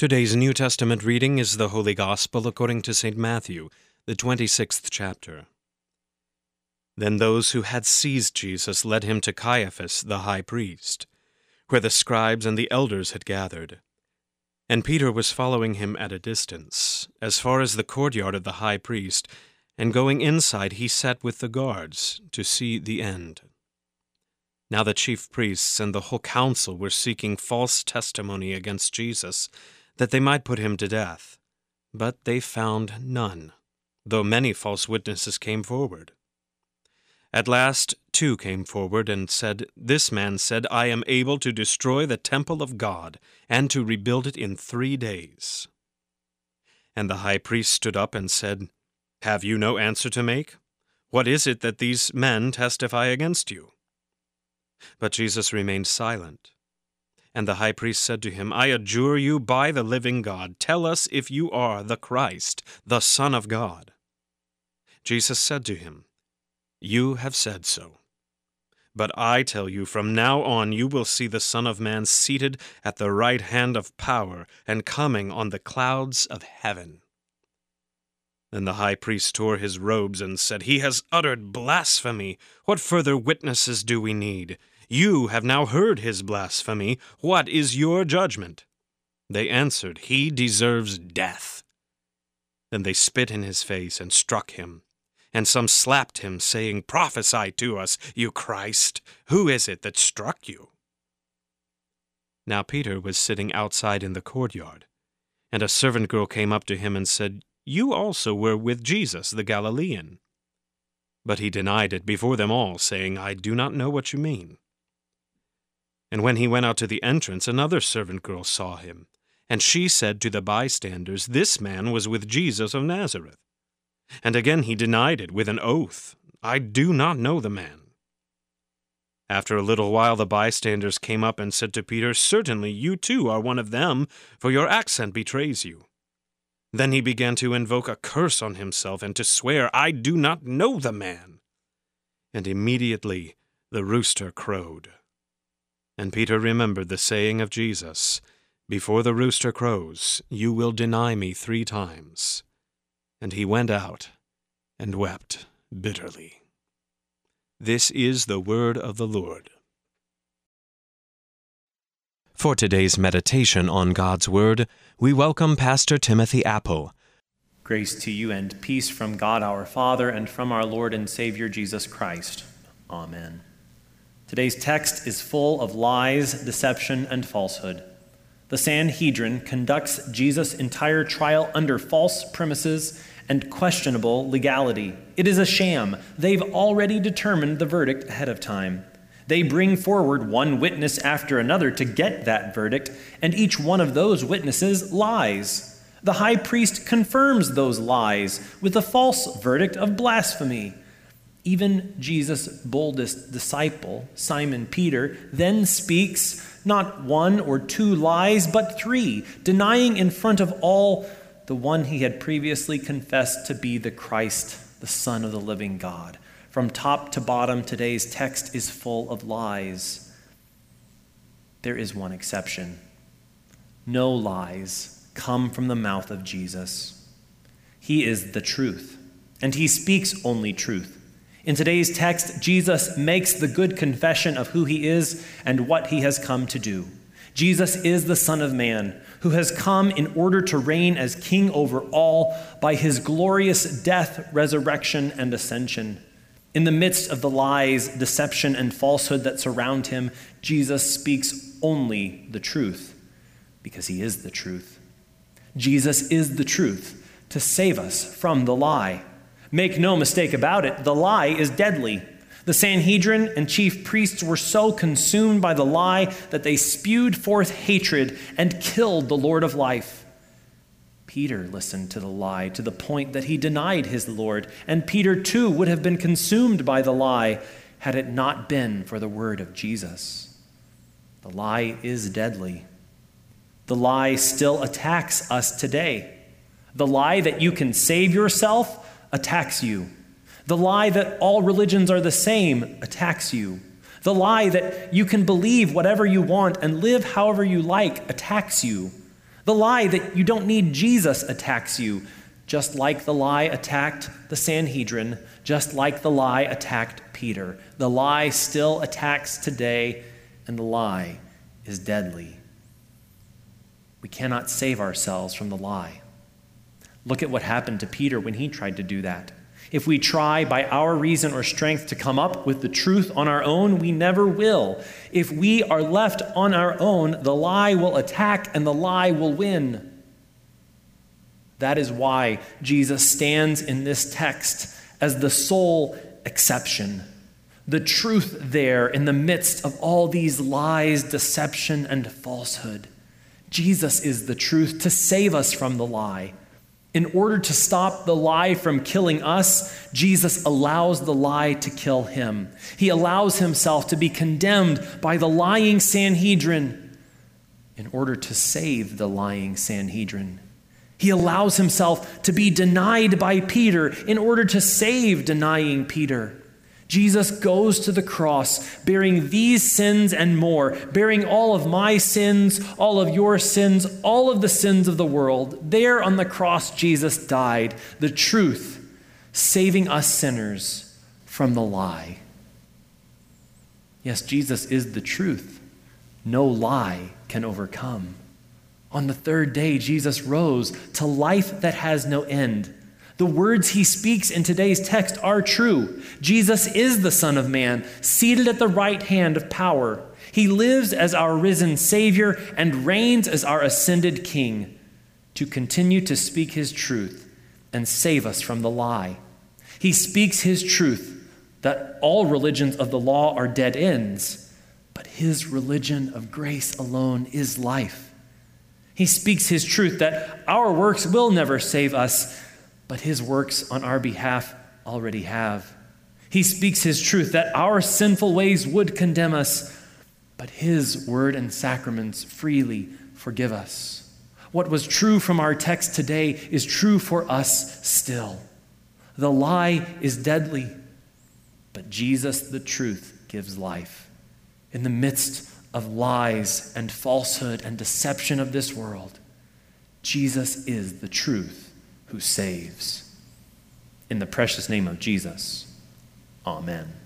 Today's New Testament reading is the Holy Gospel according to St. Matthew, the 26th chapter. Then those who had seized Jesus led him to Caiaphas the high priest, where the scribes and the elders had gathered. And Peter was following him at a distance, as far as the courtyard of the high priest, and going inside he sat with the guards to see the end. Now the chief priests and the whole council were seeking false testimony against Jesus that they might put him to death. But they found none, though many false witnesses came forward. At last, two came forward and said, This man said, I am able to destroy the temple of God and to rebuild it in three days. And the high priest stood up and said, Have you no answer to make? What is it that these men testify against you? But Jesus remained silent. And the high priest said to him, I adjure you by the living God, tell us if you are the Christ, the Son of God. Jesus said to him, You have said so. But I tell you, from now on you will see the Son of Man seated at the right hand of power and coming on the clouds of heaven. Then the high priest tore his robes and said, He has uttered blasphemy. What further witnesses do we need? You have now heard his blasphemy. What is your judgment? They answered, He deserves death. Then they spit in his face and struck him. And some slapped him, saying, Prophesy to us, you Christ. Who is it that struck you? Now Peter was sitting outside in the courtyard, and a servant girl came up to him and said, You also were with Jesus the Galilean. But he denied it before them all, saying, I do not know what you mean. And when he went out to the entrance, another servant girl saw him. And she said to the bystanders, This man was with Jesus of Nazareth. And again he denied it with an oath, I do not know the man. After a little while, the bystanders came up and said to Peter, Certainly you too are one of them, for your accent betrays you. Then he began to invoke a curse on himself and to swear, I do not know the man. And immediately the rooster crowed. And Peter remembered the saying of Jesus, Before the rooster crows, you will deny me three times. And he went out and wept bitterly. This is the word of the Lord. For today's meditation on God's Word, we welcome Pastor Timothy Appel. Grace to you and peace from God our Father and from our Lord and Savior Jesus Christ. Amen. Today's text is full of lies, deception, and falsehood. The Sanhedrin conducts Jesus' entire trial under false premises and questionable legality. It is a sham. They've already determined the verdict ahead of time. They bring forward one witness after another to get that verdict, and each one of those witnesses lies. The high priest confirms those lies with a false verdict of blasphemy. Even Jesus' boldest disciple, Simon Peter, then speaks not one or two lies, but three, denying in front of all the one he had previously confessed to be the Christ, the Son of the living God. From top to bottom, today's text is full of lies. There is one exception no lies come from the mouth of Jesus. He is the truth, and he speaks only truth. In today's text, Jesus makes the good confession of who he is and what he has come to do. Jesus is the Son of Man who has come in order to reign as king over all by his glorious death, resurrection, and ascension. In the midst of the lies, deception, and falsehood that surround him, Jesus speaks only the truth because he is the truth. Jesus is the truth to save us from the lie. Make no mistake about it, the lie is deadly. The Sanhedrin and chief priests were so consumed by the lie that they spewed forth hatred and killed the Lord of life. Peter listened to the lie to the point that he denied his Lord, and Peter too would have been consumed by the lie had it not been for the word of Jesus. The lie is deadly. The lie still attacks us today. The lie that you can save yourself attacks you. The lie that all religions are the same attacks you. The lie that you can believe whatever you want and live however you like attacks you. The lie that you don't need Jesus attacks you, just like the lie attacked the Sanhedrin, just like the lie attacked Peter. The lie still attacks today, and the lie is deadly. We cannot save ourselves from the lie. Look at what happened to Peter when he tried to do that. If we try by our reason or strength to come up with the truth on our own, we never will. If we are left on our own, the lie will attack and the lie will win. That is why Jesus stands in this text as the sole exception. The truth there in the midst of all these lies, deception, and falsehood. Jesus is the truth to save us from the lie. In order to stop the lie from killing us, Jesus allows the lie to kill him. He allows himself to be condemned by the lying Sanhedrin in order to save the lying Sanhedrin. He allows himself to be denied by Peter in order to save denying Peter. Jesus goes to the cross bearing these sins and more, bearing all of my sins, all of your sins, all of the sins of the world. There on the cross, Jesus died, the truth, saving us sinners from the lie. Yes, Jesus is the truth. No lie can overcome. On the third day, Jesus rose to life that has no end. The words he speaks in today's text are true. Jesus is the Son of Man, seated at the right hand of power. He lives as our risen Savior and reigns as our ascended King to continue to speak his truth and save us from the lie. He speaks his truth that all religions of the law are dead ends, but his religion of grace alone is life. He speaks his truth that our works will never save us but his works on our behalf already have. He speaks his truth that our sinful ways would condemn us, but his word and sacraments freely forgive us. What was true from our text today is true for us still. The lie is deadly, but Jesus, the truth, gives life. In the midst of lies and falsehood and deception of this world, Jesus is the truth who saves. In the precious name of Jesus, amen.